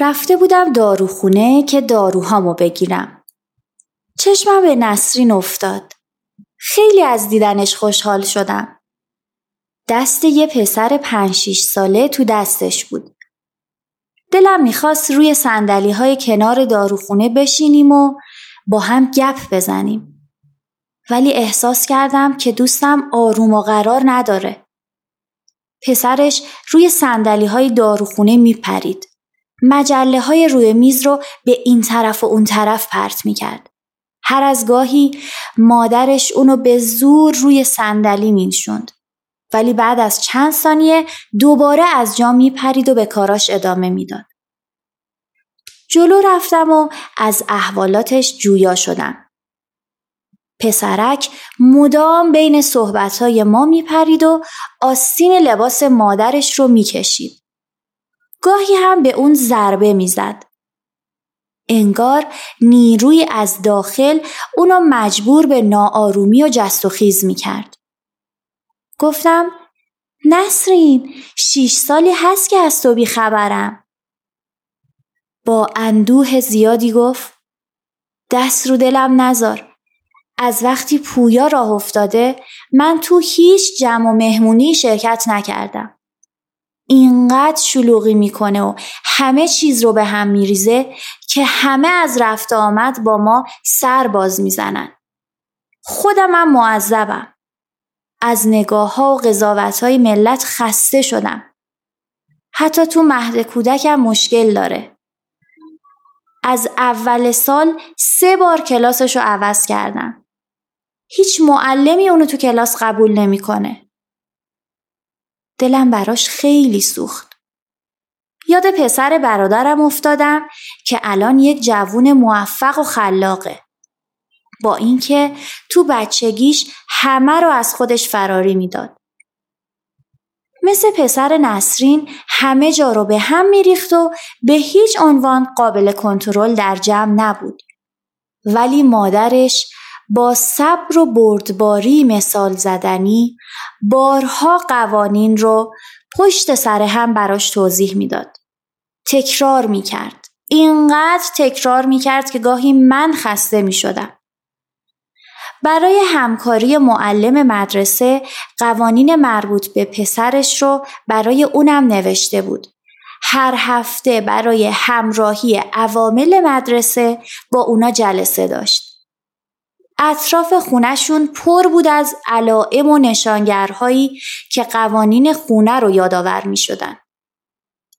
رفته بودم داروخونه که داروهامو بگیرم. چشمم به نسرین افتاد. خیلی از دیدنش خوشحال شدم. دست یه پسر پنج ساله تو دستش بود. دلم می‌خواست روی سندلی های کنار داروخونه بشینیم و با هم گپ بزنیم. ولی احساس کردم که دوستم آروم و قرار نداره. پسرش روی سندلی های داروخونه میپرید. مجله های روی میز رو به این طرف و اون طرف پرت می کرد. هر از گاهی مادرش اونو به زور روی صندلی مینشوند. ولی بعد از چند ثانیه دوباره از جا می پرید و به کاراش ادامه می‌داد. جلو رفتم و از احوالاتش جویا شدم. پسرک مدام بین صحبتهای ما می پرید و آستین لباس مادرش رو می کشید. گاهی هم به اون ضربه می‌زد. انگار نیروی از داخل اونو مجبور به ناآرومی و جست و خیز می کرد. گفتم نسرین شیش سالی هست که از تو خبرم. با اندوه زیادی گفت دست رو دلم نزار. از وقتی پویا راه افتاده من تو هیچ جمع و مهمونی شرکت نکردم. اینقدر شلوغی می‌کنه و همه چیز رو به هم میریزه که همه از رفت آمد با ما سر باز می‌زنن. خودم هم معذبم. از نگاه ها و قضاوت های ملت خسته شدم. حتی تو مهد کودکم مشکل داره. از اول سال سه بار کلاسش رو عوض کردم. هیچ معلمی اونو تو کلاس قبول نمی‌کنه. دلم براش خیلی سوخت. یاد پسر برادرم افتادم که الان یک جوون موفق و خلاقه. با اینکه تو بچگیش همه رو از خودش فراری می‌داد. مثل پسر نسرین همه جا رو به هم میریخت و به هیچ عنوان قابل کنترل در جمع نبود. ولی مادرش با صبر و بردباری مثال زدنی بارها قوانین رو پشت سر هم براش توضیح می‌داد. تکرار می کرد. اینقدر تکرار می کرد که گاهی من خسته می شدم. برای همکاری معلم مدرسه قوانین مربوط به پسرش رو برای اونم نوشته بود. هر هفته برای همراهی عوامل مدرسه با اونا جلسه داشت. اطراف خونشون پر بود از علائم و نشانگرهایی که قوانین خونه رو یادآور می شدن.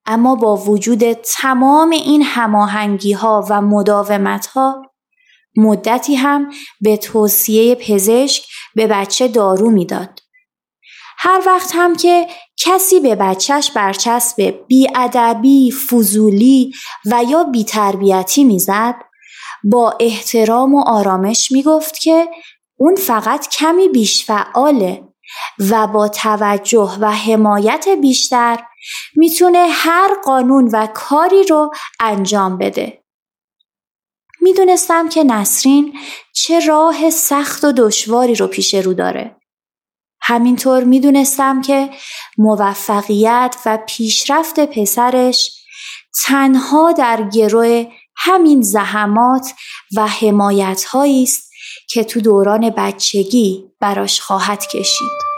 اما با وجود تمام این هماهنگی ها و مداومت ها مدتی هم به توصیه پزشک به بچه دارو می‌داد. هر وقت هم که کسی به بچهش برچسب بیادبی، فضولی و یا بیتربیتی می‌زد با احترام و آرامش می‌گفت که اون فقط کمی بیش فعاله و با توجه و حمایت بیشتر می‌تونه هر قانون و کاری رو انجام بده. می‌دونستم که نسرین چه راه سخت و دشواری رو پیش رو داره. همینطور می‌دونستم که موفقیت و پیشرفت پسرش تنها در گروه همین زحمات و حمایت است که تو دوران بچگی براش خواهد کشید.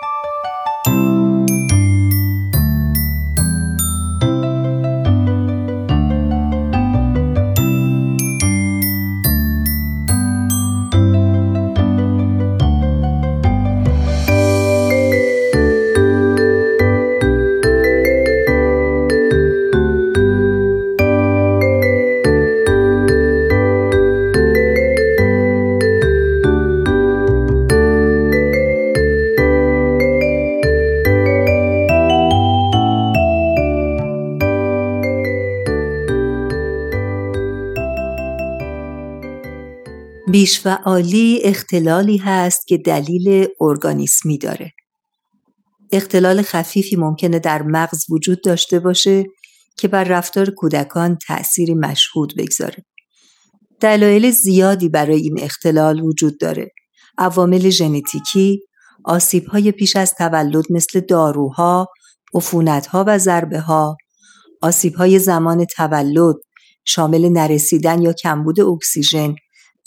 بیشفعالی اختلالی هست که دلیل ارگانیسمی داره. اختلال خفیفی ممکنه در مغز وجود داشته باشه که بر رفتار کودکان تأثیری مشهود بگذاره. دلایل زیادی برای این اختلال وجود داره. عوامل ژنتیکی، آسیبهای پیش از تولد مثل داروها، عفونتها و ضربه ها، آسیبهای زمان تولد شامل نرسیدن یا کمبود اکسیژن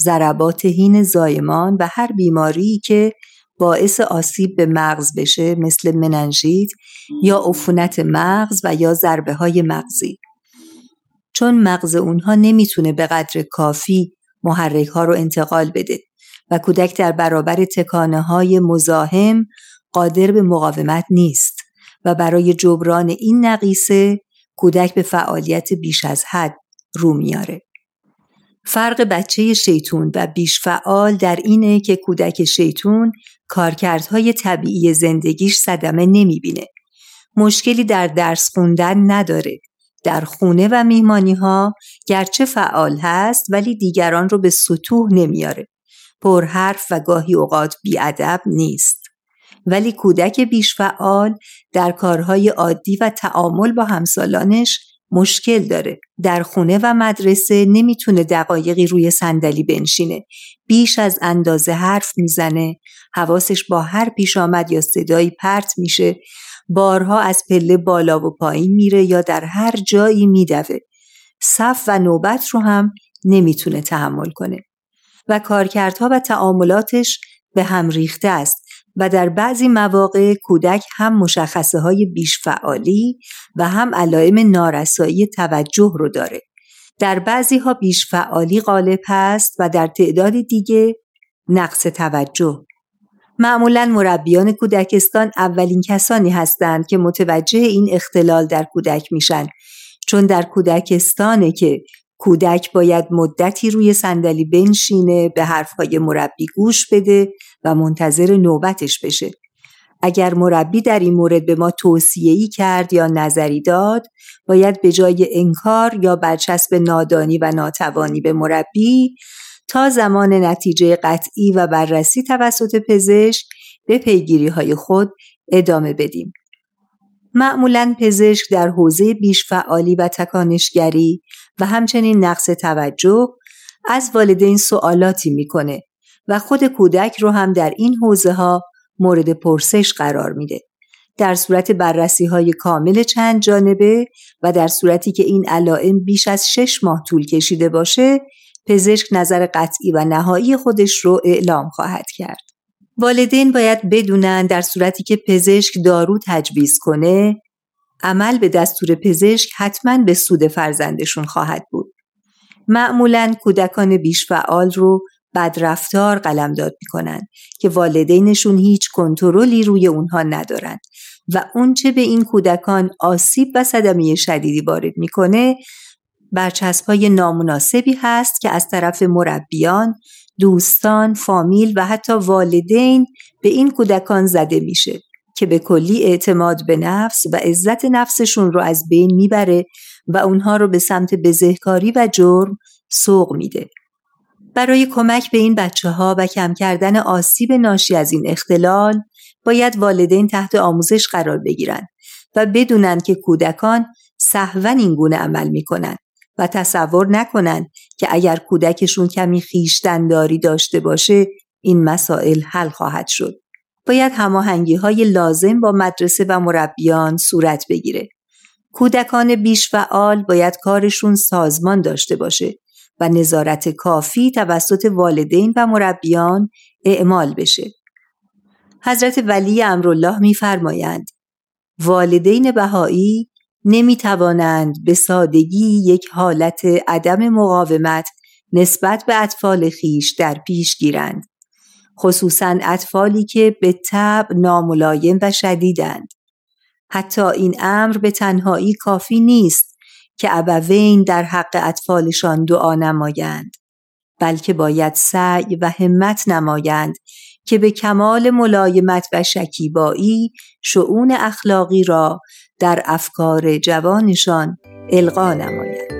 ضربات هین زایمان و هر بیماری که باعث آسیب به مغز بشه مثل مننژیت یا عفونت مغز و یا ضربه های مغزی چون مغز اونها نمی‌تونه به قدر کافی محرک ها رو انتقال بده و کودک در برابر تکانه های مزاحم قادر به مقاومت نیست و برای جبران این نقیصه کودک به فعالیت بیش از حد رو میاره. فرق بچه شیطون و بیش فعال در اینه که کودک شیطون کارکردهای طبیعی زندگیش صدمه نمی‌بینه. مشکلی در درس خوندن نداره. در خونه و میهمانی ها گرچه فعال هست ولی دیگران رو به سطوح نمیاره. پرحرف و گاهی اوقات بیادب نیست. ولی کودک بیش فعال در کارهای عادی و تعامل با همسالانش مشکل داره. در خونه و مدرسه نمی‌تونه دقایقی روی صندلی بنشینه. بیش از اندازه حرف می‌زنه. حواسش با هر پیش آمد یا صدایی پرت میشه. بارها از پله بالا و پایین میره یا در هر جایی میدوه. صف و نوبت رو هم نمی‌تونه تحمل کنه. و کارکردها و تعاملاتش به هم ریخته است. و در بعضی مواقع کودک هم مشخصه های بیش فعالی و هم علائم نارسایی توجه رو داره. در بعضی ها بیش فعالی غالب هست و در تعداد دیگه نقص توجه. معمولا مربیان کودکستان اولین کسانی هستند که متوجه این اختلال در کودک میشن چون در کودکستانه که کودک باید مدتی روی صندلی بنشینه به حرفهای مربی گوش بده و منتظر نوبتش بشه. اگر مربی در این مورد به ما توصیه ای کرد یا نظری داد باید به جای انکار یا برچسب نادانی و ناتوانی به مربی تا زمان نتیجه قطعی و بررسی توسط پزشک به پیگیری های خود ادامه بدیم. معمولا پزشک در حوزه بیش فعالی و تکانشگری و همچنین نقص توجه از والدین سوالاتی می‌کنه و خود کودک رو هم در این حوزه ها مورد پرسش قرار میده. در صورت بررسی های کامل چند جانبه و در صورتی که این علائم بیش از شش ماه طول کشیده باشه پزشک نظر قطعی و نهایی خودش رو اعلام خواهد کرد. والدین باید بدونن در صورتی که پزشک دارو تجویز کنه عمل به دستور پزشک حتما به سود فرزندشون خواهد بود. معمولا کودکان بیش فعال رو بدرفتار قلمداد می‌کنن که والدینشون هیچ کنترلی روی اونها ندارن و اونچه به این کودکان آسیب و صدمه شدیدی وارد می‌کنه برچسبهای نامناسبی هست که از طرف مربیان، دوستان، فامیل و حتی والدین به این کودکان زده میشه که به کلی اعتماد به نفس و عزت نفسشون رو از بین می‌بره و اونها رو به سمت بزهکاری و جرم سوق میده. برای کمک به این بچه ها و کم کردن آسیب ناشی از این اختلال باید والدین تحت آموزش قرار بگیرند و بدونند که کودکان سهون این گونه عمل می‌کنند و تصور نکنند که اگر کودکشون کمی خیشتنداری داشته باشه این مسائل حل خواهد شد. باید هماهنگی های لازم با مدرسه و مربیان صورت بگیره. کودکان بیش فعال باید کارشون سازمان داشته باشه و نظارت کافی توسط والدین و مربیان اعمال بشه. حضرت ولی امرالله میفرمایند والدین بهایی نمی توانند به سادگی یک حالت عدم مقاومت نسبت به اطفال خیش در پیش گیرند خصوصا اطفالی که به طب ناملایم و شدیدند. حتی این امر به تنهایی کافی نیست که ابوین در حق اطفالشان دعا نمایند بلکه باید سعی و همت نمایند که به کمال ملایمت و شکیبایی شعون اخلاقی را در افکار جوانشان القا نماید